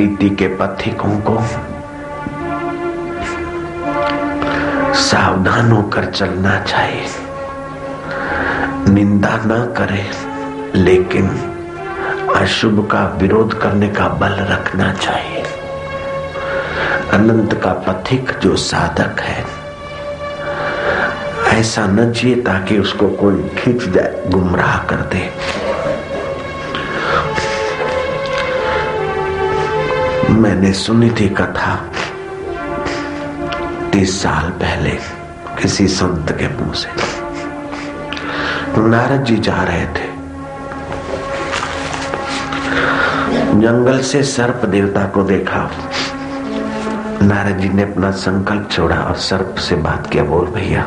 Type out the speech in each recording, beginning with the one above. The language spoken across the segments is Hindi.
प्रीति के पथिकों को, सावधान होकर चलना चाहिए। निंदा न करे, लेकिन अशुभ का विरोध करने का बल रखना चाहिए। अनंत का पथिक जो साधक है, ऐसा न जिए ताकि उसको कोई खींच जाए, गुमराह कर दे। मैंने सुनी थी कथा तीस साल पहले किसी संत के मुँह से। नारद जी जा रहे थे। जंगल से सर्प देवता को देखा। नारद जी ने अपना संकल्प छोड़ा और सर्प से बात किया, बोल भैया,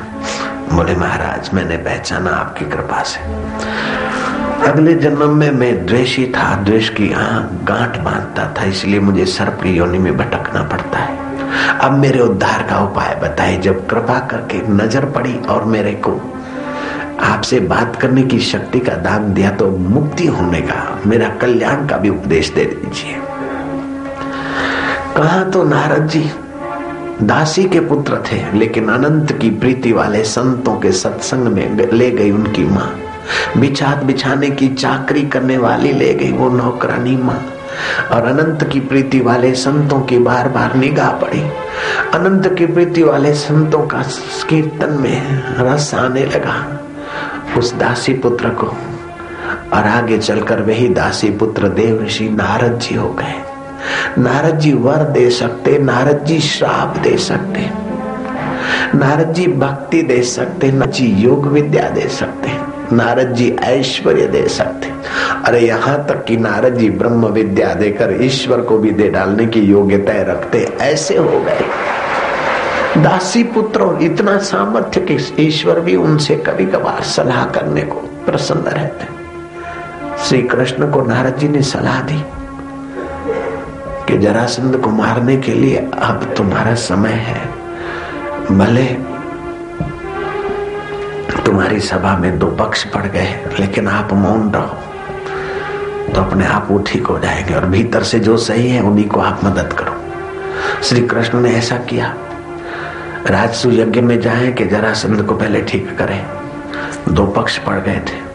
बोले महाराज, मैंने पहचाना आपकी कृपा से। अगले जन्म में मैं द्वेषी था, द्वेष की गांठ बांधता था, इसलिए मुझे सर्प की योनि में भटकना पड़ता है। अब मेरे उद्धार का उपाय बताए, जब कृपा करके नज़र पड़ी और मेरे को आपसे बात करने की शक्ति का दान दिया तो मुक्ति होने का, मेरा कल्याण का भी उपदेश दे दीजिए। कहा तो नारद जी, दासी के पुत्र थे, लेकिन अनंत की प्रीति वाले संतों के सत्संग में ले गई उनकी माँ। बिछात बिछाने की चाकरी करने वाली ले गई वो नौकरानी माँ। और अनंत की प्रीति वाले संतों की बार बार निगाह पड़ी। अनंत की प्रीति वाले संतों का कीर्तन में रस आने लगा। उस दासी पुत्र को और आगे चलकर वही दासी पुत्र देव ऋषि नारद जी हो गए। नारद जी वर दे सकते, नारद जी श्राप दे सकते। नारद जी भक्ति दे सकते, नारद जी योग विद्या दे सकते। नारद जी ऐश्वर्य दे सकते। अरे यहाँ तक कि नारद जी ब्रह्म विद्या देकर ईश्वर को भी दे डालने की योग्यता रखते ऐसे हो गए। दासी पुत्रों, इतना सामर्थ्य कि ईश्वर भी उनसे कभी कभार सलाह करने को प्रसन्न रहते। श्री कृष्ण को नारद जी ने सलाह दी कि जरासंध को मारने के लिए अब तुम्हारा समय है। भले तुम्हारी सभा में दो पक्ष पड़ गए, लेकिन आप मौन रहो। तो अपने आप वो ठीक हो जाएँगे और भीतर से जो सही है, उन्हीं को आप मदद करो। श्री कृष्ण ने ऐसा किया। राजसु यज्ञ में जाए कि जरासंध को पहले ठीक करें। दो पक्ष पड़ गए थे।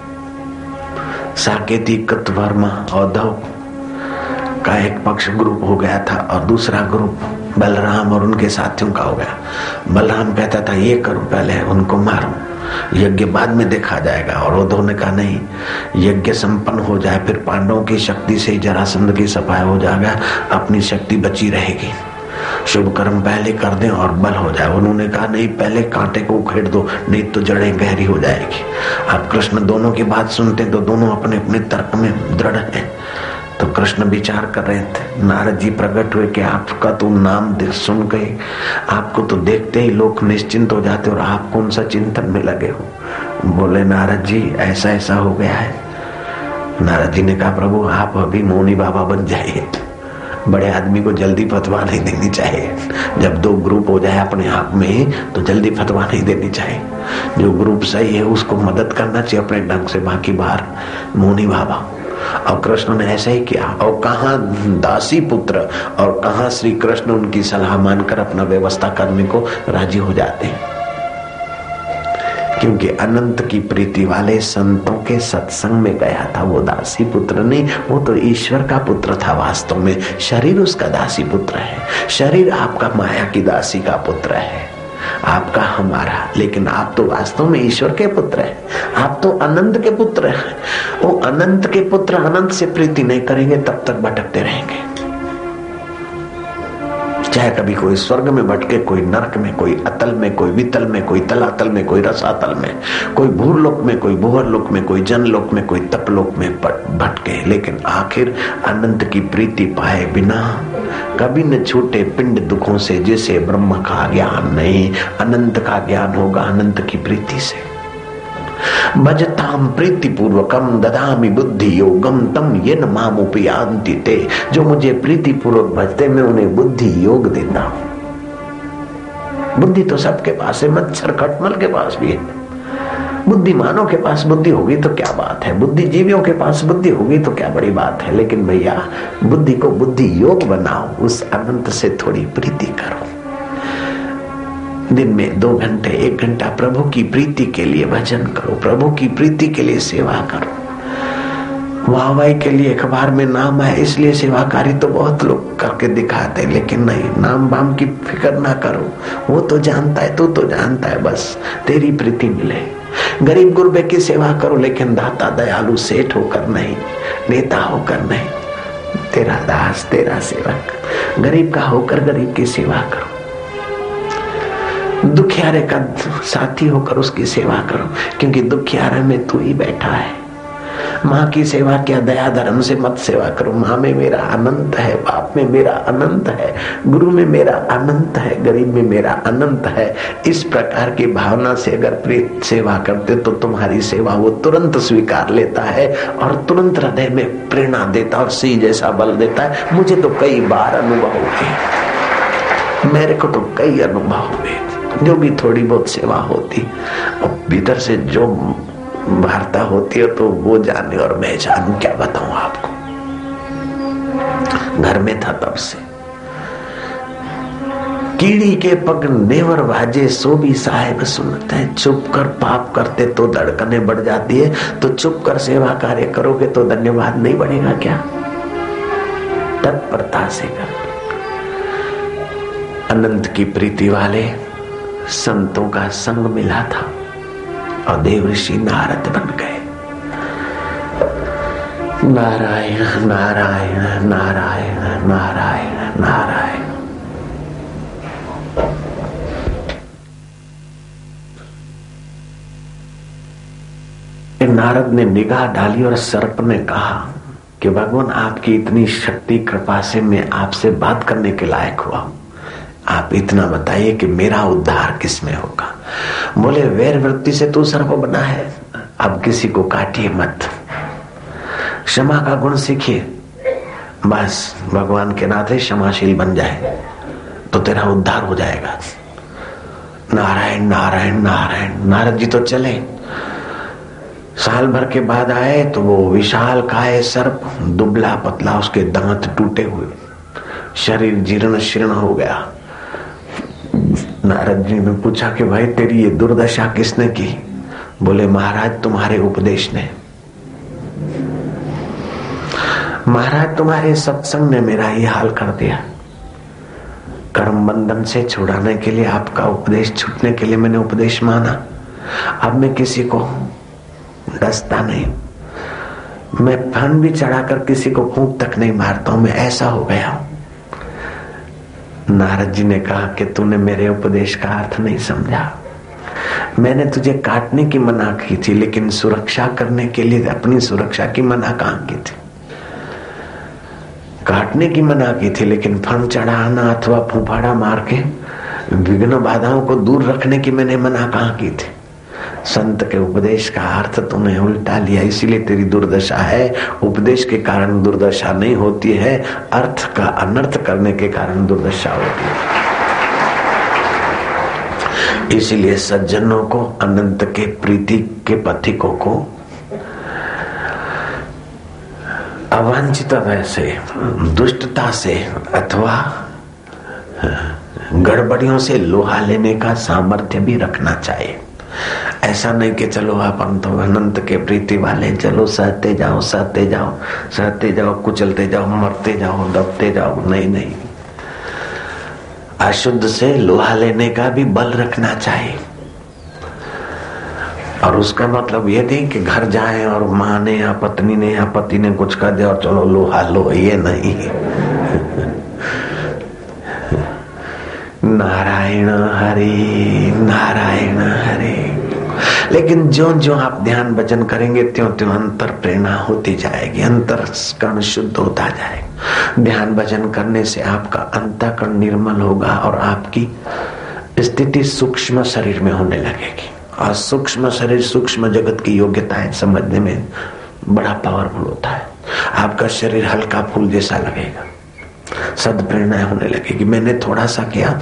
साकेती कृतवर्मा औधव का एक पक्ष ग्रुप हो गया था और दूसरा ग्रुप बलराम और उनके साथियों का हो गया। बलराम कहता था, ये करूँ पहले, उनको मारूं। यज्ञ बाद में देखा जाएगा। और उद्धव ने कहा, नहीं, यज्ञ संपन्न हो जाए, फिर पांडवों की शक्ति से जरासंध की सफ़ाई हो जाएगा, अपनी शक्ति बची रहेगी। शुभ कर्म पहले कर दें और बल हो जाए। उन्होंने कहा, नहीं, पहले कांटे को उखेड़ दो, नहीं तो जड़ें गहरी हो जाएगी। अब कृष्ण दोनों की बात सुनते तो दोनों अपने अपने तर्क में दृढ़ हैं। तो कृष्ण विचार कर रहे थे। नारद जी प्रकट हुए कि आपका तो नाम सुन गए। आपको तो देखते ही लोग निश्चिंत हो जाते और आप कौन सा चिंतन में लगे हो? बोले, नारद जी, ऐसा ऐसा हो गया है। नारद जी ने कहा, प्रभु, आप अभी मोनी बाबा बन जाइए। बड़े आदमी को जल्दी फतवा नहीं देनी चाहिए। जब दो ग्रुप हो जाए अपने आप में तो जल्दी फतवा नहीं देनी चाहिए। जो ग्रुप सही है, उसको मदद करना चाहिए अपने ढंग से, बाकी बाहर मोनी बाबा। और कृष्ण ने ऐसा ही किया। और कहा दासी पुत्र और कहा श्री कृष्ण उनकी सलाह मानकर अपना व्यवस्था करने को राज़ी हो जाते हैं। क्योंकि अनंत की प्रीति वाले संतों के सत्संग में गया था वो दासी पुत्र नहीं, वो तो ईश्वर का पुत्र था वास्तव में। शरीर उसका दासी पुत्र है। शरीर आपका माया की दासी का पुत्र है। आपका हमारा। लेकिन आप तो वास्तव में ईश्वर के पुत्र हैं। आप तो अनंत के पुत्र हैं। वो अनंत के पुत्र अनंत से प्रीति नहीं करेंगे, तब तक भटकते रहेंगे। चाहे कभी कोई स्वर्ग में भटके, कोई नरक में, कोई अतल में, कोई वितल में, कोई तलातल में, कोई रसातल में, कोई भूरलोक में, कोई लोक में, कोई जनलोक में, कोई तपलोक में भटके। लेकिन आखिर अनंत की प्रीति पाए बिना कभी न छूटे पिंड दुखों से, जैसे ब्रह्म का ज्ञान नहीं, अनंत का ज्ञान होगा अनंत की प्रीति से। भजताम प्रीति पूर्वकम ददामी बुद्धि योगम तम ये नामुपयांति ते। जो मुझे प्रीति पूर्वक भजते, मैं उन्हें बुद्धि योग देता हूँ। बुद्धि तो सबके पास है मच्छर खटमल के पास भी है। बुद्धिमानों के पास बुद्धि होगी तो क्या बात है? बुद्धिजीवियों के पास बुद्धि होगी तो क्या बड़ी बात है? लेकिन भैया, बुद्धि को बुद्धि योग बनाओ, उस अनंत से थोड़ी प्रीति करो। दिन में दो घंटे, एक घंटा प्रभु की प्रीति के लिए भजन करो, प्रभु की प्रीति के लिए सेवा करो। वाहवाही के लिए अखबार में नाम है, इसलिए सेवाकारी तो बहुत लोग करके दिखाते हैं, लेकिन नहीं, नाम बाम की फ़िक्र ना करो। वो तो जानता है, तू तो जानता है, बस तेरी प्रीति मिले। गरीब गुरबे की सेवा करो, लेकिन दाता दयालु सेठ होकर नहीं, नेता होकर नहीं। तेरा दास, तेरा सेवक, गरीब का होकर गरीब की सेवा करो। दुखियारे का साथी होकर उसकी सेवा करो, क्योंकि दुखियारे में तू ही बैठा है। माँ की सेवा क्या, दया धर्म से मत सेवा करो। माँ में मेरा अनंत है, बाप में मेरा अनंत है, गुरु में मेरा अनंत है, गरीब में मेरा अनंत है। इस प्रकार की भावना से अगर प्रेत सेवा करते तो तुम्हारी सेवा वो तुरंत स्वीकार लेता है और तुरंत हृदय में प्रेरणा देता और सी जैसा बल देता है। मुझे तो कई बार अनुभव हुए। मेरे को तो कई अनुभव हुए। जो भी थोड़ी बहुत सेवा होती और भीतर से जो वार्ता होती है तो वो जाने और मैं जानू, क्या बताऊँ आपको? घर में था तब से। कीड़ी के पग नेवर भाजे सो भी साहेब सुनते हैं, चुप कर पाप करते तो धड़कने बढ़ जाती है तो चुप कर सेवा कार्य करोगे तो धन्यवाद नहीं बढ़ेगा क्या? तत्परता से कर। अनंत की प्रीति वाले संतों का संग मिला था और देव ऋषि नारद बन गए। नारायण नारायण नारायण नारायण नारायण। नारद ने निगाह डाली और सर्प ने कहा कि भगवान, आपकी इतनी शक्ति, कृपा से मैं आपसे बात करने के लायक हुआ आप इतना बताइए कि मेरा उद्धार किसमें होगा? बोले, वैर वृत्ति से तू सर्प बना है। अब किसी को काटिए मत। क्षमा का गुण सीखिए। बस, भगवान के नाते क्षमाशील बन जाए तो तेरा उद्धार हो जाएगा। नारायण नारायण नारायण, नारद जी तो चले। साल भर के बाद आए तो वो विशाल काय सर्प, दुबला पतला उसके दांत टूटे हुए। शरीर जीर्ण शीर्ण हो गया। नारद जी ने पूछा कि भाई, तेरी ये दुर्दशा किसने की? बोले, महाराज तुम्हारे उपदेश ने। महाराज, तुम्हारे सत्संग ने मेरा ये हाल कर दिया। कर्म बंधन से छुड़ाने के लिए, आपका उपदेश छूटने के लिए मैंने उपदेश माना। अब मैं किसी को डसता नहीं। मैं फन भी चढ़ाकर किसी को फूंक तक नहीं मारता हूँ। मैं ऐसा हो गया हूँ। नारद जी ने कहा कि तूने मेरे उपदेश का अर्थ नहीं समझा। मैंने तुझे काटने की मना की थी, लेकिन सुरक्षा करने के लिए अपनी सुरक्षा की मना कहा की थी? काटने की मना की थी, लेकिन फन चढ़ाना अथवा फूफाड़ा मार के विघ्न बाधाओं को दूर रखने की मैंने मना कहा की थी? संत के उपदेश का अर्थ तूने उल्टा लिया, इसीलिए तेरी दुर्दशा है। उपदेश के कारण दुर्दशा नहीं होती है, अर्थ का अनर्थ करने के कारण दुर्दशा होती है। इसीलिए सज्जनों को, अनंत के प्रीति के पथिकों को, अवांछित वैसे दुष्टता से अथवा गड़बड़ियों से लोहा लेने का सामर्थ्य भी रखना चाहिए। ऐसा नहीं कि चलो हम तो अनंत के प्रीति वाले, चलो सहते जाओ सहते जाओ सहते जाओ, कुचलते जाओ, मरते जाओ, दबते जाओ, नहीं नहीं। अशुद्ध से लोहा लेने का भी बल रखना चाहिए। और उसका मतलब ये नहीं कि घर जाए और माँ ने या पत्नी ने या पति ने कुछ कर दिया और चलो लोहा लो, ये नहीं। नारायण हरे नारायण हरे। लेकिन जो जो आप ध्यान भजन करेंगे त्यों त्यों अंतर प्रेरणा होती जाएगी, अंतर कर्ण शुद्ध होता जाएगा। ध्यान भजन करने से आपका अंतकरण निर्मल होगा और आपकी स्थिति सूक्ष्म शरीर में होने लगेगी। और सूक्ष्म शरीर सूक्ष्म जगत की योग्यताएँ समझने में बड़ा पावरफुल होता है। आपका शरीर हल्का फूल जैसा लगेगा। सद प्रेरणाएँ होने लगेगी। मैंने थोड़ा सा किया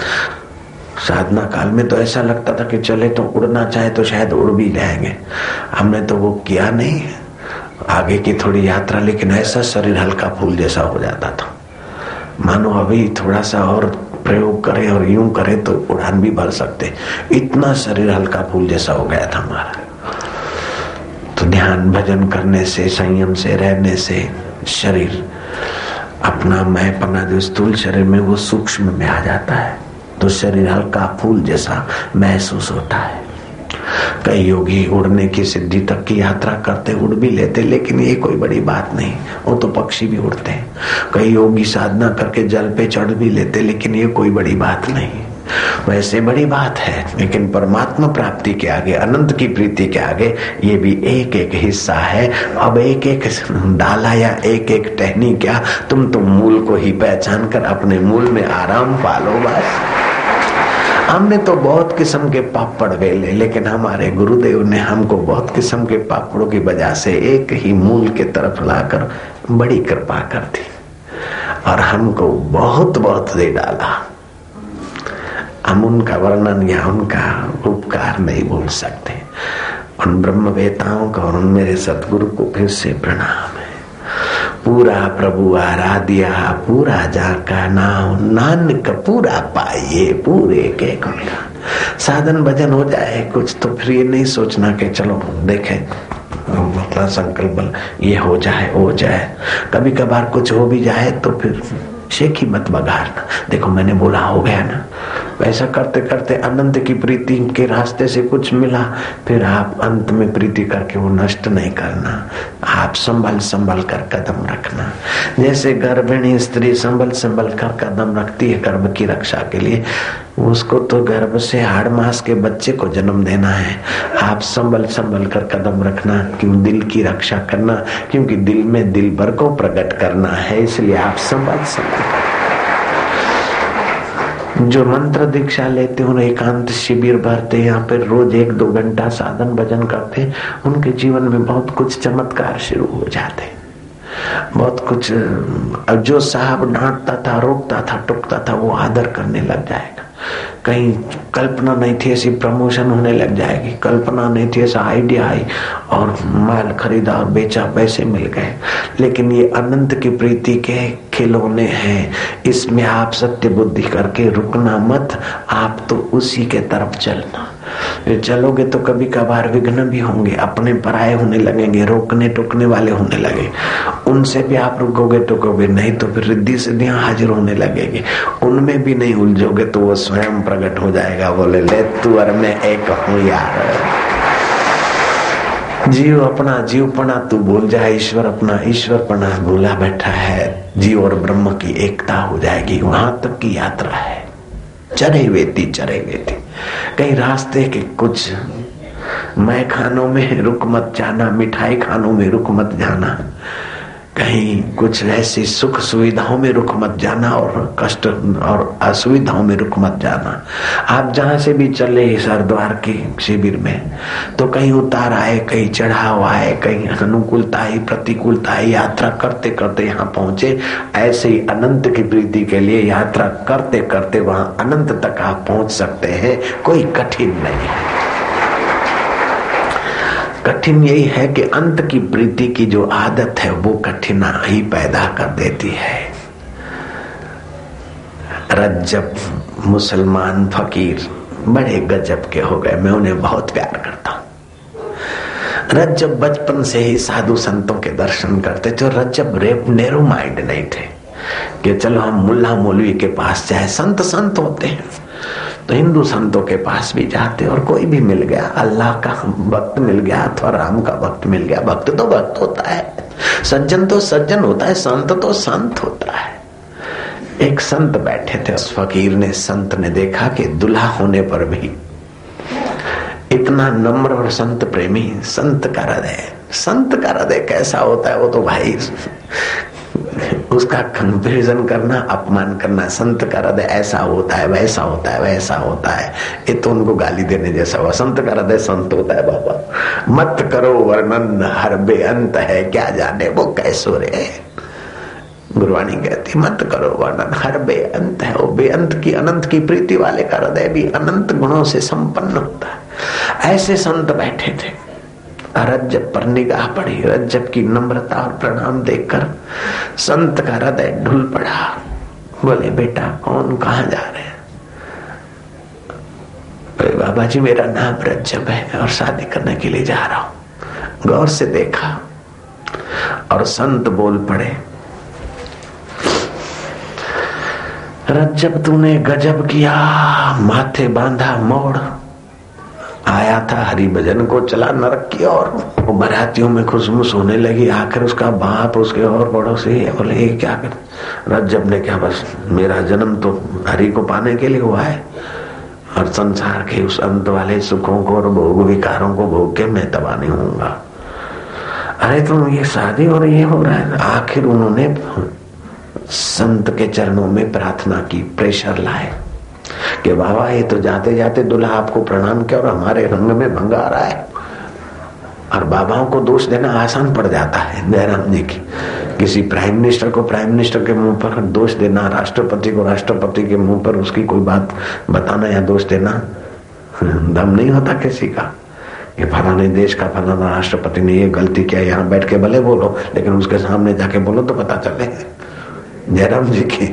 साधना काल में तो ऐसा लगता था कि चले तो उड़ना चाहे तो शायद उड़ भी जाएँगे। हमने तो वो किया नहीं। आगे की थोड़ी यात्रा, लेकिन ऐसा शरीर हल्का फूल जैसा हो जाता था। मानो अभी थोड़ा सा और प्रयोग करें और यूँ करें तो उड़ान भी भर सकते। इतना शरीर हल्का फूल जैसा हो गया था हमारा। तो ध्यान भजन करने से, संयम से, रहने से शरीर, अपना मैं पना जो स्थूल शरीर में वो सूक्ष्म में आ जाता है। तो शरीर हल्का फूल जैसा महसूस होता है। कई योगी उड़ने की सिद्धि तक की यात्रा करते उड़ भी लेते, लेकिन ये कोई बड़ी बात नहीं, वो तो पक्षी भी उड़ते हैं। कई योगी साधना करके जल पे चढ़ भी लेते, लेकिन ये कोई बड़ी बात नहीं। वैसे बड़ी बात है, लेकिन परमात्मा प्राप्ति के आगे, अनंत की प्रीति के आगे, ये भी एक एक हिस्सा है। अब एक एक डाला या एक एक टहनी क्या, तुम तो मूल को ही पहचान कर अपने मूल में आराम पालो बस। हमने तो बहुत किस्म के पापड़ वेले, लेकिन हमारे गुरुदेव ने हमको बहुत किस्म के पापड़ों की वजह से एक ही मूल के तरफ़ लाकर बड़ी कृपा कर दी। और हमको बहुत बहुत दे डाला। हम उनका वर्णन या उनका उपकार नहीं भूल सकते। उन ब्रह्मवेताओं का और उन मेरे सदगुरु को फिर से प्रणाम है? पूरा प्रभु आराध्या, पूरा जाका नाम, नानक पूरा पाइए, पूरे के गुणगान। साधन भजन हो जाए, कुछ तो फिर ये नहीं सोचना कि चलो, देखें संकल्प ये हो जाए हो जाए। कभी कभार कुछ हो भी जाए तो फिर शेखी मत बघारना। देखो, मैंने बोला, हो गया ना? वैसा करते करते अनंत की प्रीति के रास्ते से कुछ मिला। फिर आप अंत में प्रीति करके वो नष्ट नहीं करना। आप संभल संभल कर कदम रखना। जैसे गर्भिणी स्त्री संभल संभल कर कदम रखती है गर्भ की रक्षा के लिए। उसको तो गर्भ से हाड़ मास के बच्चे को जन्म देना है। आप संभल संभल कर कदम रखना, क्यों दिल की रक्षा करना, क्योंकि दिल में दिल भर को प्रकट करना है, इसलिए आप संभल संभल। जो मंत्र दीक्षा लेते हैं एकांत शिविर भरते हैं यहाँ पे रोज एक दो घंटा साधन भजन करते हैं उनके जीवन में बहुत कुछ चमत्कार शुरू हो जाते। हैं बहुत कुछ जो साहब डांटता था, रोकता था, टुकता था, वो आदर करने लग जाएगा। कहीं कल्पना नहीं थी ऐसी प्रमोशन होने लग जाएगी। कल्पना नहीं थी ऐसा आइडिया आई और माल खरीदा और बेचा, पैसे मिल गए। लेकिन ये अनंत की प्रीति के खिलौने हैं। इसमें आप सत्य बुद्धि करके रुकना मत। आप तो उसी के तरफ़ चलना। चलोगे तो कभी कभार विघ्न भी होंगे, अपने पराये होने लगेंगे, रोकने टोकने वाले होने लगे। उनसे भी आप रुकोगे टोकोगे नहीं तो फिर रिद्धि सिद्धियाँ हाजिर होने लगेगी। उनमें भी नहीं उलझोगे तो वो स्वयं प्रकट हो जाएगा, बोले, ले तू और मैं एक हूँ यार। जीव अपना जीव पना तू भूल जाए ईश्वर अपना ईश्वर पना भूला बैठा है। जीव और ब्रह्म की एकता हो जाएगी, वहाँ तक की यात्रा है। चरे वे थी चरे वे थी कहीं रास्ते के कुछ मैं खानों में रुक मत जाना, मिठाई खानों में रुक मत जाना। कहीं कुछ ऐसी सुख सुविधाओं में रुक मत जाना और कष्ट और असुविधाओं में रुक मत जाना। आप जहाँ से भी चले इस हरिद्वार के शिविर में तो कहीं उतार आए, कहीं चढ़ाव आए, कहीं अनुकूलता ही प्रतिकूलता ही यात्रा करते करते यहाँ पहुँचे, ऐसे ही अनंत की वृद्धि के लिए यात्रा करते करते वहाँ अनंत तक आप पहुँच सकते हैं, कोई कठिन नहीं है। कठिन यही है कि अंत की प्रीति की जो आदत है, वो कठिनाई पैदा कर देती है। रज्जब, मुसलमान फकीर, बड़े गजब के हो गए। मैं उन्हें बहुत प्यार करता हूँ। रज्जब बचपन से ही साधु संतों के दर्शन करते थे रज्जब रेप नेरो माइंड नहीं थे कि चलो हम मुल्ला मौलवी के पास जाए। संत संत होते हैं। तो हिंदू संतों के पास भी जाते और कोई भी मिल गया, अल्लाह का भक्त मिल गया अथवा राम का भक्त मिल गया। भक्त तो भक्त होता है। सज्जन तो सज्जन होता है, संत तो संत होता है। एक संत बैठे थे, उस फकीर ने, संत ने देखा कि दुल्हा होने पर भी इतना नम्र और संत प्रेमी, संत का हृदय संत का हृदय कैसा होता है वो तो भाई उसका कंपेरिजन करना, अपमान करना, संत का हृदय ऐसा होता है, वैसा होता है, वैसा होता है। ये तो उनको गाली देने जैसा हुआ। संत का हृदय संत होता है, बाबा। मत करो वर्णन, हर बेअंत है, क्या जाने वो कैसो रे। गुरुवाणी कहती, मत करो वर्णन, हर बेअंत है। वो बेअंत की, अनंत की प्रीति वाले का हृदय भी अनंत गुणों से संपन्न होता है। ऐसे संत बैठे थे। रज्जब पर निगाह पड़ी। रज्जब की नम्रता और प्रणाम देखकर संत का हृदय ढुल पड़ा। बोले, बेटा, कौन, कहा जा रहे हैं? बाबा जी मेरा नाम रज्जब है और शादी करने के लिए जा रहा हूँ। गौर से देखा और संत बोल पड़े रज्जब तूने गजब किया, माथे बांधा मोड़ आया था हरि भजन को चला नरक की और वो बरातियों में खुशबू सोने लगी। आकर उसका बाप उसके और पड़ोसी बोले, ये क्या कर? रज्जब ने क्या बस? मेरा जन्म तो हरि को पाने के लिए हुआ है। और संसार के उस अंत वाले सुखों को और भोग विकारों को भोग के मैं तबाह नहीं हूँगा अरे तुम ये शादी और ये हो रहा है। आखिर उन्होंने संत के चरणों में प्रार्थना की, प्रेशर लाए। कि बाबा, ये तो जाते जाते दुल्हा आपको प्रणाम किया और हमारे रंग में भंग आ रहा है। और बाबाओं को दोष देना आसान पड़ जाता है जयराम जी की। किसी प्राइम मिनिस्टर को प्राइम मिनिस्टर के मुँह पर दोष देना, राष्ट्रपति को राष्ट्रपति के मुँह पर उसकी कोई बात बताना या दोष देना, दम नहीं होता किसी का। कि फलाने देश का फलाना राष्ट्रपति ने ये गलती किया, यहाँ बैठ के भले बोलो, लेकिन उसके सामने जाके बोलो तो पता चले। जयराम जी की।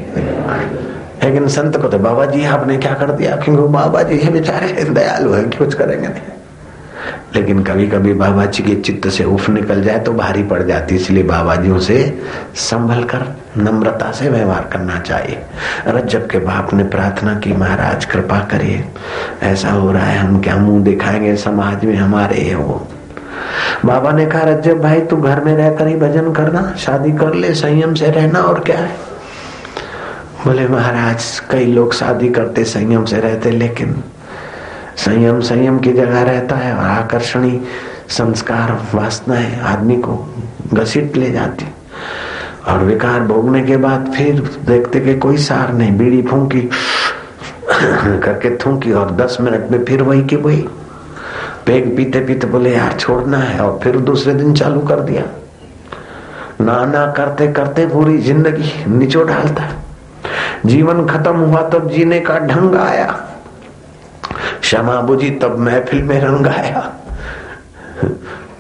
लेकिन संत को तो बाबा जी, आपने क्या कर दिया? क्योंकि बाबा जी है बेचारे, दयालु है कुछ करेंगे नहीं। लेकिन कभी कभी बाबा जी के चित्त से उफ निकल जाए तो भारी पड़ जाती इसलिए बाबा जी से संभल कर, नम्रता से व्यवहार करना चाहिए। रज्जब के बाप ने प्रार्थना की, महाराज, कृपा करिए। ऐसा हो रहा है, हम क्या मुँह दिखाएँगे? समाज में हमारे है वो। बाबा ने कहा, रज्जब भाई, तू घर में रहकर ही भजन करना, शादी कर ले, संयम से रहना, और क्या है? बोले, महाराज, कई लोग शादी करते संयम से रहते, लेकिन संयम संयम की जगह रहता है और आकर्षणी संस्कार वासनाएँ आदमी को घसीट ले जाती। और विकार भोगने के बाद फिर देखते कि कोई सार नहीं, बीड़ी फूंकी करके थूकी और दस मिनट में फिर वही की वही। पेग पीते पीते बोले, यार, छोड़ना है। और फिर दूसरे दिन चालू कर दिया। ना ना करते करते पूरी ज़िंदगी निचो डालता जीवन खत्म हुआ तब जीने का ढंग आया। क्षमा बुझी तब महफिल में रंग आया।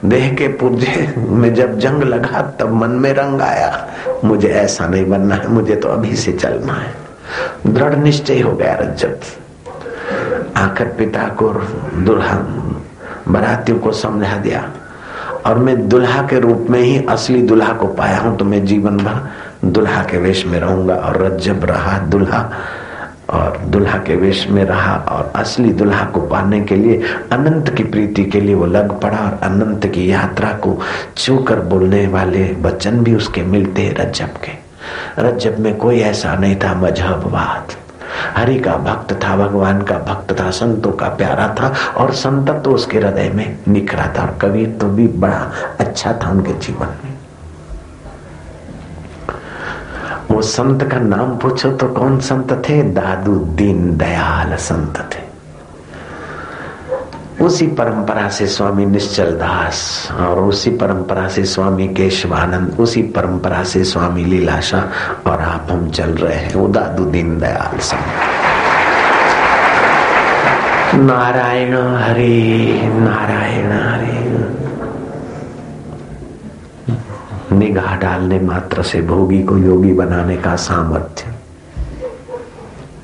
देह के पुर्जे में जब जंग लगा तब मन में रंग आया। मुझे ऐसा नहीं बनना है, मुझे तो अभी से चलना है। दृढ़ निश्चय हो गया रज्जब आकर पिता को दुल्हा, बरातियों को समझा दिया। और मैं दुल्हा के रूप में ही असली दुल्हा को पाया हूँ तो मैं जीवन भर दुल्हा के वेश में रहूँगा और रज्जब रहा दुल्हा, और दुल्हा के वेश में रहा, और असली दुल्हा को पाने के लिए, अनंत की प्रीति के लिए वो लग पड़ा, और अनंत की यात्रा को छूकर बोलने वाले वचन भी उसके मिलते रज्जब के। रज्जब में कोई ऐसा नहीं था मजहबवाद। हरि का भक्त था, भगवान का भक्त था, संतों का प्यारा था, और संत तो उसके हृदय में निखरा था, और कबीर तो भी बड़ा अच्छा था उनके जीवन में। वो संत का नाम पूछो तो कौन संत थे? दादू दीन दयाल संत थे। उसी परंपरा से स्वामी निश्चल दास और उसी परंपरा से स्वामी केशवानंद, उसी परंपरा से स्वामी लीलाशा और आप हम चल रहे हैं, वो दादू दीन दयाल संत। नारायण हरे नारायण हरे। निगाह डालने मात्र से भोगी को योगी बनाने का सामर्थ्य।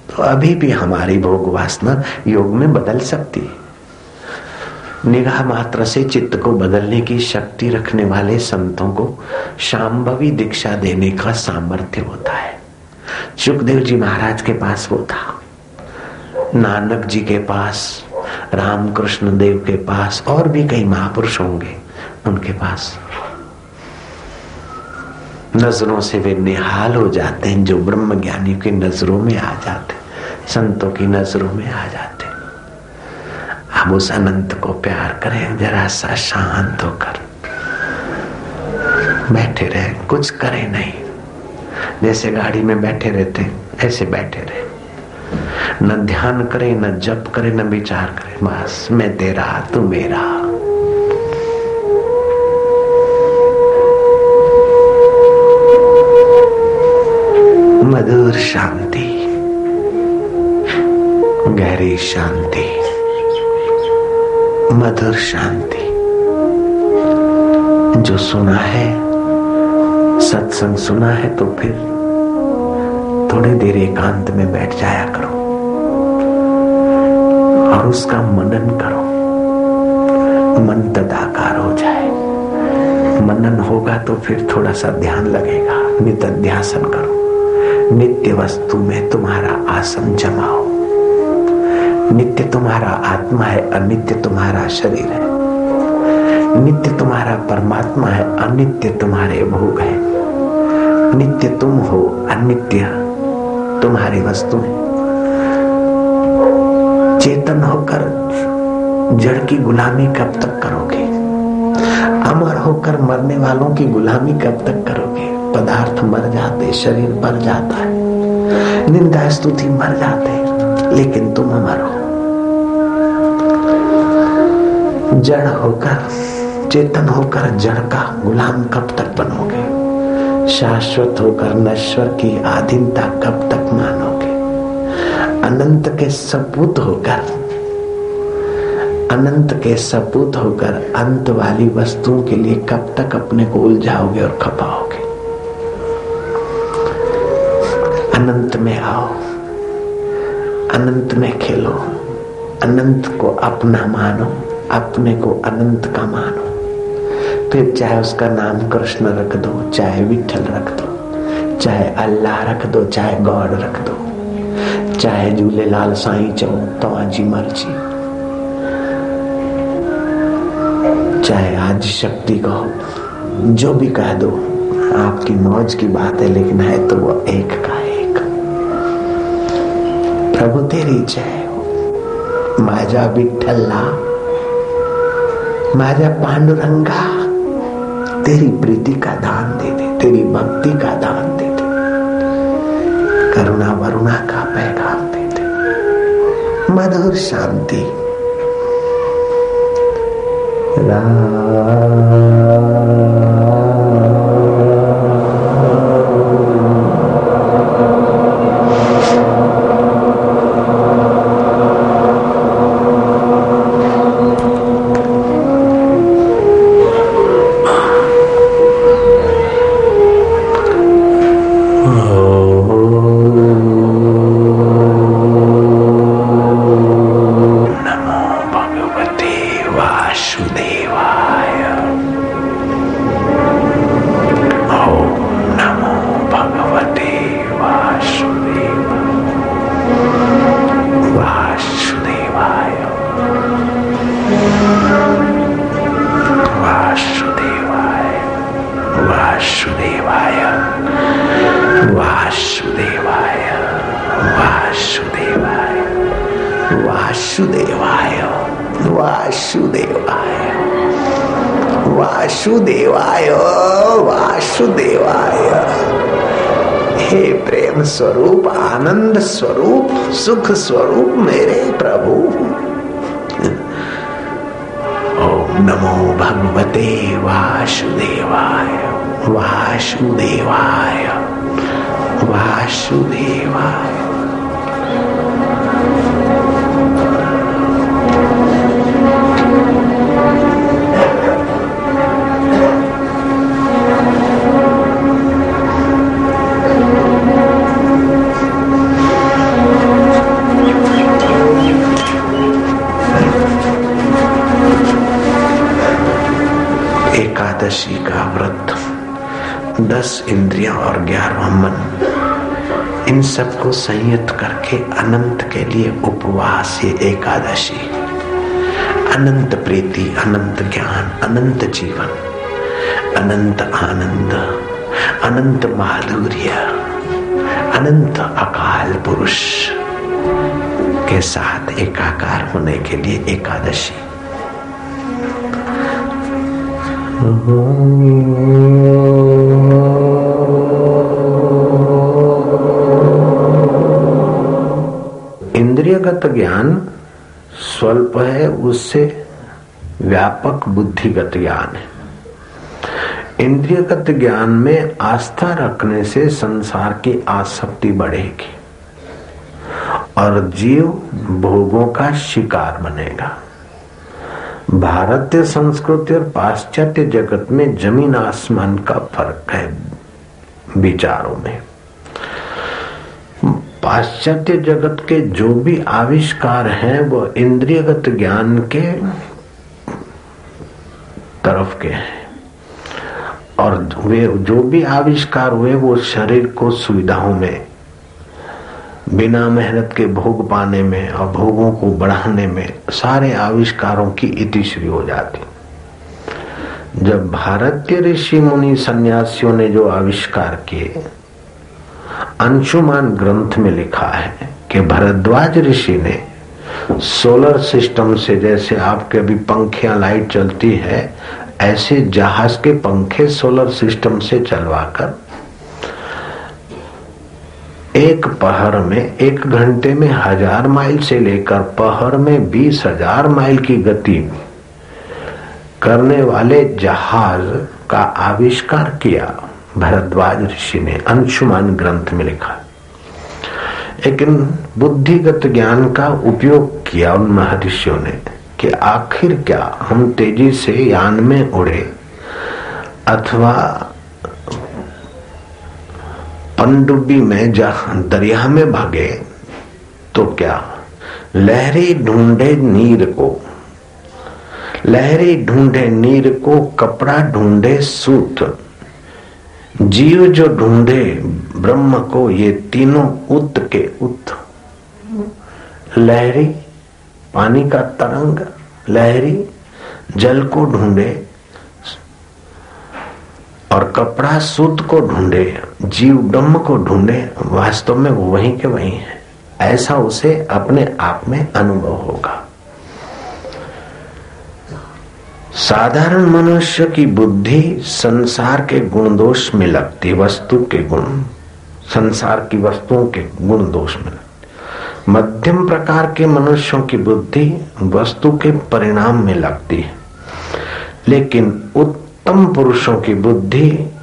तो अभी भी हमारी भोग वासना योग में बदल सकती है। निगाह मात्र से चित्त को बदलने की शक्ति रखने वाले संतों को शाम्भवी दीक्षा देने का सामर्थ्य होता है। सुखदेव जी महाराज के पास वो था। नानक जी के पास, रामकृष्ण देव के पास और भी कई महापुरुष होंगे उनके पास। नज़रों से वे निहाल हो जाते हैं, जो ब्रह्म ज्ञानी की नज़रों में आ जाते संतों की नज़रों में आ जाते हम उस अनंत को प्यार करें, जरा सा शांत होकर। बैठे रहे, कुछ करें नहीं। जैसे गाड़ी में बैठे रहते ऐसे बैठे रहे। न ध्यान करे, न जप करे, न विचार करे, बस मैं तेरा, तू मेरा। शांति। मधुर शांति। जो सुना है, सत्संग सुना है तो फिर थोड़ी देर एकांत में बैठ जाया करो। और उसका मनन करो। मन तदाकार हो जाए। मनन होगा तो फिर थोड़ा सा ध्यान लगेगा। नित्य ध्यासन करो। नित्य वस्तु में तुम्हारा आसन जमाओ नित्य तुम्हारा आत्मा है, अनित्य तुम्हारा शरीर है। नित्य तुम्हारा परमात्मा है, अनित्य तुम्हारे भोग है। नित्य तुम हो, अनित्य तुम्हारी वस्तु है। चेतन होकर जड़ की गुलामी कब तक करोगे? अमर होकर मरने वालों की गुलामी कब तक करोगे? पदार्थ मर जाते, शरीर मर जाता है। निंदा स्तुति मर जाते, लेकिन तुम अमर हो। जड़ होकर, चेतन होकर, जड़ का गुलाम कब तक बनोगे? शाश्वत होकर, नश्वर की आधीनता कब तक मानोगे? अनंत के सपूत होकर, अनंत के सपूत होकर, अंत वाली वस्तुओं के लिए कब तक अपने को उलझाओगे और खपाओगे? अनंत में आओ, अनंत में खेलो, अनंत को अपना मानो। अपने को अनंत का मानो। फिर चाहे उसका नाम कृष्ण रख दो, चाहे विठल रख दो, चाहे अल्लाह रख दो, चाहे गॉड रख दो, चाहे झूलेलाल साईं चओ तव्हांजी मर्ज़ी। चाहे आज शक्ति कहो, जो भी कह दो, आपकी मौज की बात है, लेकिन है तो वो एक का एक। प्रभु तेरी जय माझा विठल्ला माझा पांडुरंगा, तेरी प्रीति का दान दे दे, तेरी भक्ति का दान दे दे। करुणा वरुणा का पैगाम दे दे। मधुर शांति। वासुदेवाय वासुदेवाय हे प्रेम स्वरूप, आनंद स्वरूप, सुख स्वरूप मेरे प्रभु। ओम नमो भगवते वासुदेवाय वासुदेवाय वासुदेवाय। एकादशी का व्रत, दस इंद्रियाँ और ग्यारह मन, इन सबको संयत करके अनंत के लिए उपवास ये एकादशी। अनंत प्रीति, अनंत ज्ञान, अनंत जीवन, अनंत आनंद, अनंत माधुर्य, अनंत अकाल पुरुष के साथ एकाकार होने के लिए एकादशी। इंद्रियगत ज्ञान स्वल्प है, उससे व्यापक बुद्धिगत ज्ञान है। इंद्रियगत ज्ञान में आस्था रखने से संसार की आसक्ति बढ़ेगी और जीव भोगों का शिकार बनेगा। भारतीय संस्कृति और पाश्चात्य जगत में ज़मीन आसमान का फ़र्क है विचारों में। पाश्चात्य जगत के जो भी आविष्कार हैं, वो इंद्रियगत ज्ञान के तरफ़ के हैं। और वे जो भी आविष्कार हुए, वो शरीर को सुविधाओं में बिना मेहनत के भोग पाने में और भोगों को बढ़ाने में सारे आविष्कारों की इति शुरू हो जाती। जब भारतीय ऋषि मुनि सन्यासियों ने जो आविष्कार किए, अंशुमान ग्रंथ में लिखा है कि भरद्वाज ऋषि ने सोलर सिस्टम से जैसे आपके अभी पंखिया लाइट चलती है, ऐसे जहाज़ के पंखे सोलर सिस्टम से चलवाकर एक पहर में, एक घंटे में हज़ार माइल से लेकर पहर में बीस हज़ार माइल की गति करने वाले जहाज़ का आविष्कार किया। भरद्वाज ऋषि ने, अंशुमान ग्रंथ में लिखा। लेकिन बुद्धिगत ज्ञान का उपयोग किया उन महर्षियों ने कि आखिर क्या हम तेज़ी से यान में उड़े अथवा पनडुब्बी में जहाँ दरिया में भागे तो क्या लहरी ढूंढे नीर को? लहरी ढूंढे नीर को, कपड़ा ढूंढे सूत। जीव जो ढूंढे, ब्रह्म को ये तीनों उत के उत लहरी, पानी का तरंग। लहरी, जल को ढूंढे कपड़ा सूत को ढूंढे, जीव ब्रह्म को ढूंढे, वास्तव में वो वहीं के वहीं है। ऐसा उसे अपने आप में अनुभव होगा। साधारण मनुष्य की बुद्धि संसार के गुण दोष में लगती, वस्तु के गुण, संसार की वस्तुओं के गुण दोष में लगती। मध्यम प्रकार के मनुष्यों की बुद्धि वस्तु के परिणाम में लगती है। लेकिन उत्तम पुरुषों की बुद्धि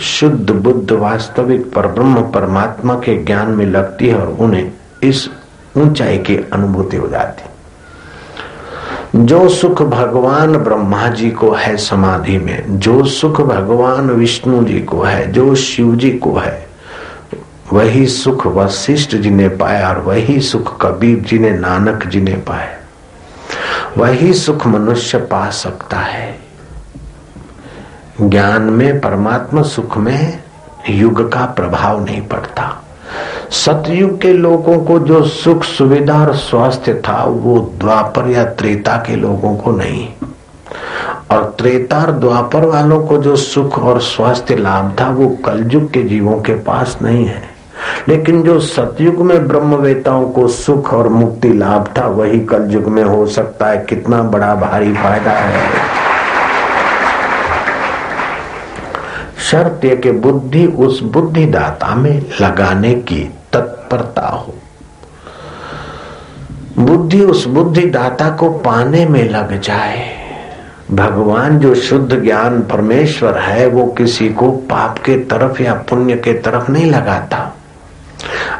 शुद्ध बुद्ध वास्तविक पर ब्रह्म परमात्मा के ज्ञान में लगती है और उन्हें इस ऊंचाई की अनुभूति हो जाती जो सुख भगवान ब्रह्मा जी को है समाधि में, जो सुख भगवान विष्णु जी को है, जो शिव जी को है, वही सुख वशिष्ठ जी ने पाया और वही सुख कबीर जी ने, नानक जी ने पाया। वही सुख मनुष्य पा सकता है। ज्ञान में, परमात्मा सुख में युग का प्रभाव नहीं पड़ता। सतयुग के लोगों को जो सुख, सुविधा और स्वास्थ्य था, वो द्वापर या त्रेता के लोगों को नहीं। और त्रेता और द्वापर वालों को जो सुख और स्वास्थ्य लाभ था, वो कलयुग के जीवों के पास नहीं है। लेकिन जो सतयुग में ब्रह्मवेताओं को सुख और मुक्ति लाभ था, वही कलयुग में हो सकता है, कितना बड़ा भारी फ़ायदा है। शर्त यह कि बुद्धि, उस बुद्धिदाता में लगाने की तत्परता हो। बुद्धि उस बुद्धिदाता को पाने में लग जाए। भगवान जो शुद्ध ज्ञान परमेश्वर है, वो किसी को पाप के तरफ़ या पुण्य के तरफ़ नहीं लगाता।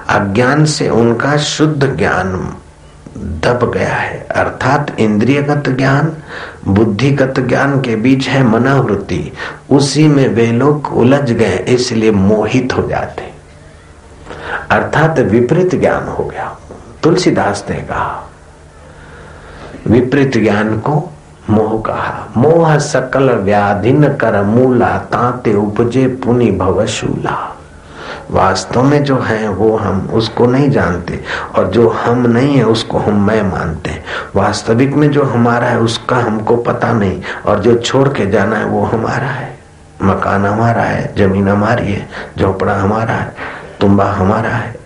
अज्ञान से उनका शुद्ध ज्ञान दब गया है। अर्थात इंद्रियगत ज्ञान बुद्धिगत ज्ञान के बीच है मनावृत्ति। उसी में वे लोग उलझ गए, इसलिए मोहित हो जाते। अर्थात विपरीत ज्ञान हो गया। तुलसीदास ने कहा, विपरीत ज्ञान को मोह कहा। मोह सकल व्याधिन कर मूला, ताते उपजे पुनि भवशूला वास्तव में जो है, वो हम उसको नहीं जानते और जो हम नहीं है, उसको हम मैं मानते हैं। वास्तविक में जो हमारा है, उसका हमको पता नहीं और जो छोड़ के जाना है, वो हमारा है। मकान हमारा है, ज़मीन हमारी है, झोपड़ा हमारा है, तुम्बा हमारा है,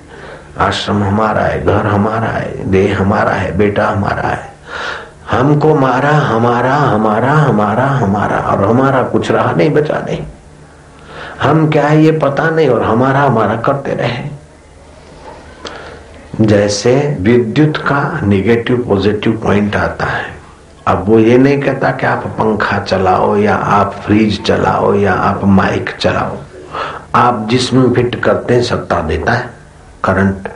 आश्रम हमारा है, घर हमारा है, देह हमारा है, बेटा हमारा है। हमको मारा, हमारा हमारा हमारा हमारा और हमारा कुछ रहा नहीं, बचा नहीं। हम क्या है ये पता नहीं और हमारा हमारा करते रहे। जैसे विद्युत का निगेटिव पॉजिटिव पॉइंट आता है। अब वो ये नहीं कहता कि आप पंखा चलाओ या आप फ्रिज चलाओ या आप माइक चलाओ। आप जिसमें फिट करते हैं, सत्ता देता है करंट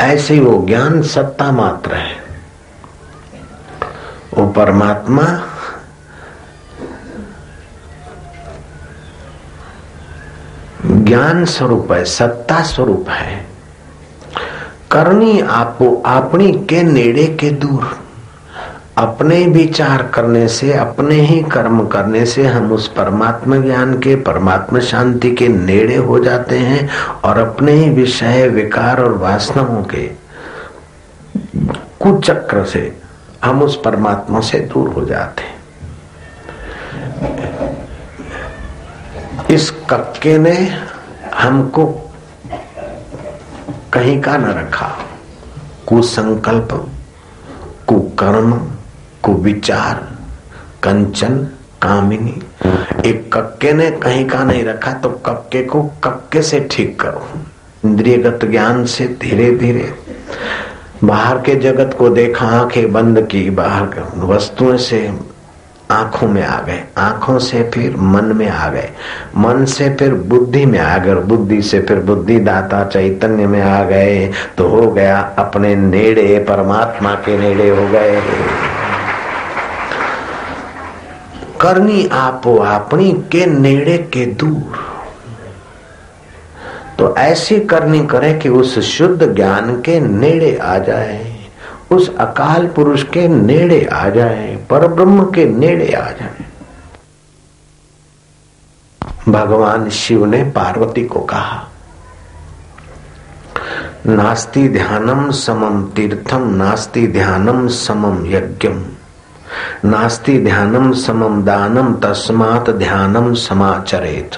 ऐसे ही वो ज्ञान सत्ता मात्र है। वो परमात्मा ज्ञान स्वरूप है सत्ता स्वरूप है। करनी आपो अपनी के नेड़े के दूर। अपने विचार करने से, अपने ही कर्म करने से हम उस परमात्मा ज्ञान के, परमात्मा शांति के नेड़े हो जाते हैं और अपने ही विषय, विकार और वासनाओं के कुचक्र से हम उस परमात्मा से दूर हो जाते हैं। इस कक्के ने हमको कहीं का न रखा। कुसंकल्प, कुकर्म, कुविचार, कंचन, कामिनी। एक कक्के ने कहीं का नहीं रखा तो कक्के को कक्के से ठीक करो। इंद्रियगत ज्ञान से धीरे धीरे बाहर के जगत को देखा, आँखें बंद की, बाहर वस्तुओं से आँखों में आ गए। आँखों से फिर मन में आ गए। मन से फिर बुद्धि में आ गए। बुद्धि से फिर बुद्धि दाता चैतन्य में आ गए तो हो गया अपने नेड़े, परमात्मा के नेड़े हो गए। करनी आपो अपनी के नेड़े के दूर। तो ऐसी करनी करे कि उस शुद्ध ज्ञान के नेड़े आ जाए। उस अकाल पुरुष के नेड़े आ जाए पर ब्रह्म के नेड़े आ जाए। भगवान शिव ने पार्वती को कहा, नास्ति ध्यानम समम तीर्थम नास्ति ध्यानम समम यज्ञम नास्ति ध्यानम समम दानम, तस्मात ध्यानम समाचरेत।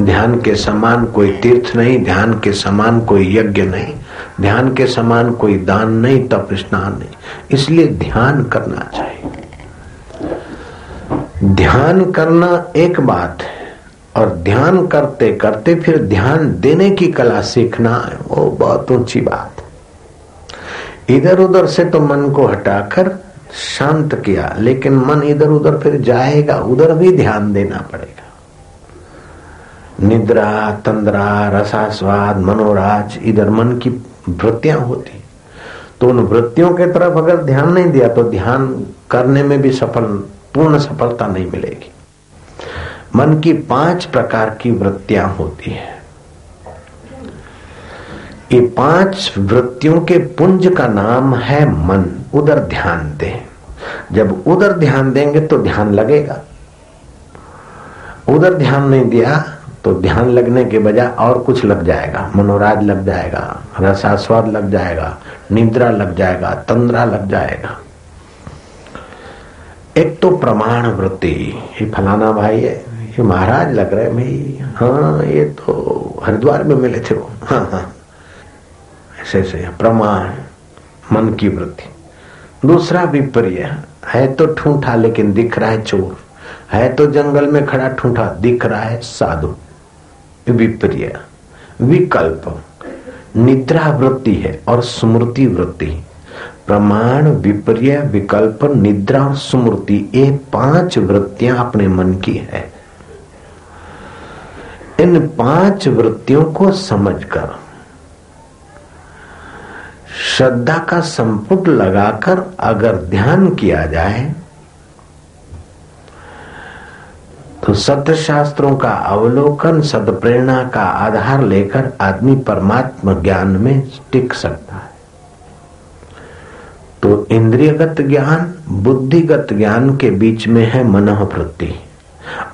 ध्यान के समान कोई तीर्थ नहीं, ध्यान के समान कोई यज्ञ नहीं। ध्यान के समान कोई दान नहीं, तप स्नान नहीं। इसलिए ध्यान करना चाहिए। ध्यान करना एक बात है, और ध्यान करते करते फिर ध्यान देने की कला सीखना है, वो बहुत ऊँची बात इधर उधर से तो मन को हटाकर शांत किया, लेकिन मन इधर उधर फिर जाएगा, उधर भी ध्यान देना पड़ेगा। निद्रा, तंद्रा, रसास्वाद, मनोराज, इधर मन की वृत्तियाँ होती तो उन वृत्तियों के तरफ़ अगर ध्यान नहीं दिया तो ध्यान करने में भी सफल, पूर्ण सफलता नहीं मिलेगी। मन की पाँच प्रकार की वृत्तियाँ होती है। ये पाँच वृत्तियों के पुंज का नाम है मन। उधर ध्यान दे। जब उधर ध्यान देंगे तो ध्यान लगेगा। उधर ध्यान नहीं दिया तो ध्यान लगने के बजाय और कुछ लग जाएगा। मनोराज लग जाएगा, रसास्वाद लग जाएगा, निद्रा लग जाएगा, तंद्रा लग जाएगा। एक तो प्रमाण वृत्ति, ये फलाना भाई है, ये महाराज लग रहे भाई हाँ ये तो हरिद्वार में मिले थे वो हाँ हाँ। ऐसे ऐसे, प्रमाण, मन की वृत्ति। दूसरा विपर्य है तो ठूठा लेकिन दिख रहा है चोर, है तो जंगल में खड़ा ठूठा, दिख रहा है साधु। विपर्य, विकल्प। निद्रा वृत्ति है और स्मृति वृत्ति प्रमाण, विपर्य, विकल्प, निद्रा और स्मृति, ये पाँच वृत्तियाँ अपने मन की है। इन पाँच वृत्तियों को समझकर, श्रद्धा का संपुट लगाकर अगर ध्यान किया जाए तो सत्य शास्त्रों का अवलोकन, सदप्रेरणा का आधार लेकर आदमी परमात्मा ज्ञान में टिक सकता है। तो इंद्रियगत ज्ञान, बुद्धिगत ज्ञान के बीच में है मनोवृत्ति,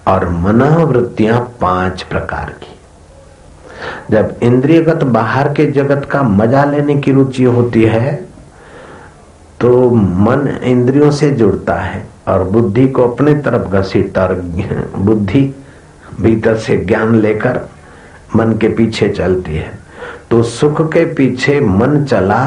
और मनोवृत्तियाँ पाँच प्रकार की। जब इंद्रियगत बाहर के जगत का मज़ा लेने की रुचि होती है तो मन इंद्रियों से जुड़ता है और बुद्धि को अपने तरफ़ घसीटता और बुद्धि भीतर से ज्ञान लेकर मन के पीछे चलती है। तो सुख के पीछे मन चला,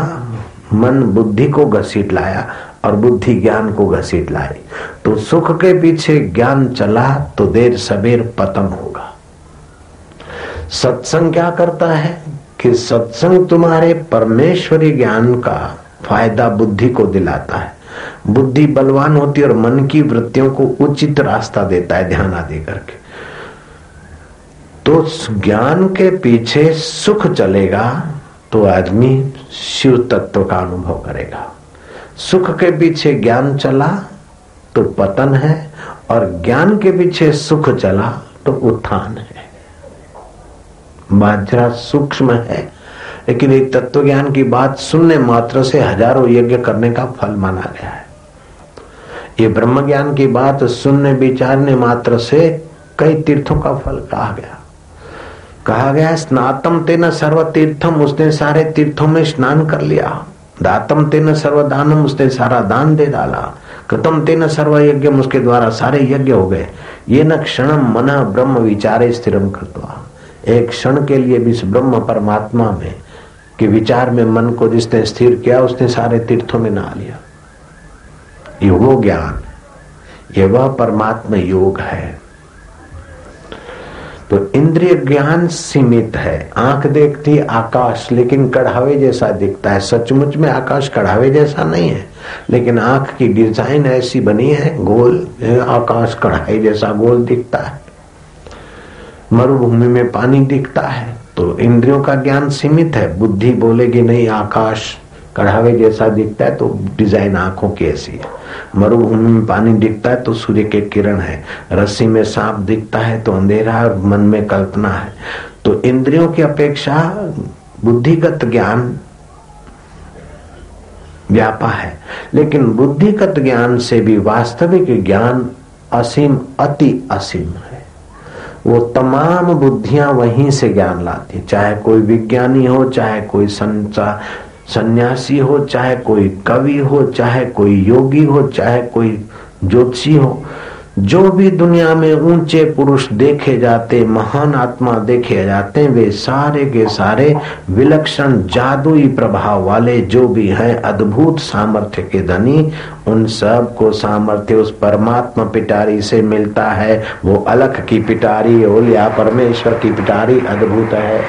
मन बुद्धि को घसीट लाया और बुद्धि ज्ञान को घसीट लाई। तो सुख के पीछे ज्ञान चला तो देर सबेर पतन होगा। सत्संग क्या करता है कि सत्संग तुम्हारे परमेश्वरी ज्ञान का फ़ायदा बुद्धि को दिलाता है। बुद्धि बलवान होती है और मन की वृत्तियों को उचित रास्ता देता है ध्यान आदि करके। तो ज्ञान के पीछे सुख चलेगा तो आदमी शिव तत्व का अनुभव करेगा। सुख के पीछे ज्ञान चला तो पतन है और ज्ञान के पीछे सुख चला तो उत्थान है। बात जरा सूक्ष्म है। लेकिन एक तत्व ज्ञान की बात सुनने मात्र से हज़ारों यज्ञ करने का फल माना गया है। ये ब्रह्म ज्ञान की बात सुनने विचारने मात्र से कई तीर्थों का फल कहा गया। कहा गया स्नातम तेन सर्व तीर्थम उसने सारे तीर्थों में स्नान कर लिया। दातम तेन सर्वदानम, उसने सारा दान दे डाला। कृतम तेन सर्व यज्ञ उसके द्वारा सारे यज्ञ हो गए। ये न क्षण मन ब्रह्म विचारे स्थिरम करता एक क्षण के लिए भी इस ब्रह्म परमात्मा में कि विचार में मन को जिसने स्थिर किया, उसने सारे तीर्थों में नहा लिया। ये वो ज्ञान, ये वह परमात्मा योग है। तो इंद्रिय ज्ञान सीमित है। आँख देखती, आकाश, लेकिन कढ़ावे जैसा दिखता है। सचमुच में आकाश कढ़ावे जैसा नहीं है, लेकिन आँख की डिज़ाइन ऐसी बनी है, गोल, आकाश कढ़ाई जैसा गोल दिखता है। मरुभूमि में पानी दिखता है। तो इंद्रियों का ज्ञान सीमित है। बुद्धि बोलेगी नहीं, आकाश कढ़ावे जैसा दिखता है तो डिज़ाइन आँखों की ऐसी है। मरुभूमि में पानी दिखता है तो सूर्य के किरण है। रस्सी में सांप दिखता है तो अंधेरा और मन में कल्पना है। तो इंद्रियों की अपेक्षा बुद्धिगत ज्ञान व्यापा है। लेकिन बुद्धिगत ज्ञान से भी वास्तविक ज्ञान असीम, अति असीम है। वो तमाम बुद्धियाँ वहीं से ज्ञान लाती चाहे कोई विज्ञानी हो, चाहे कोई संचा सन्यासी हो, चाहे कोई कवि हो, चाहे कोई योगी हो, चाहे कोई ज्योतिषी हो। जो भी दुनिया में ऊँचे पुरुष देखे जाते, महान आत्मा देखे जाते, वे सारे के सारे विलक्षण जादुई प्रभाव वाले जो भी हैं, अद्भुत सामर्थ्य के धनी, उन सबको सामर्थ्य उस परमात्मा पिटारी से मिलता है। वो अलख की पिटारी, ओलिया परमेश्वर की पिटारी अद्भुत है।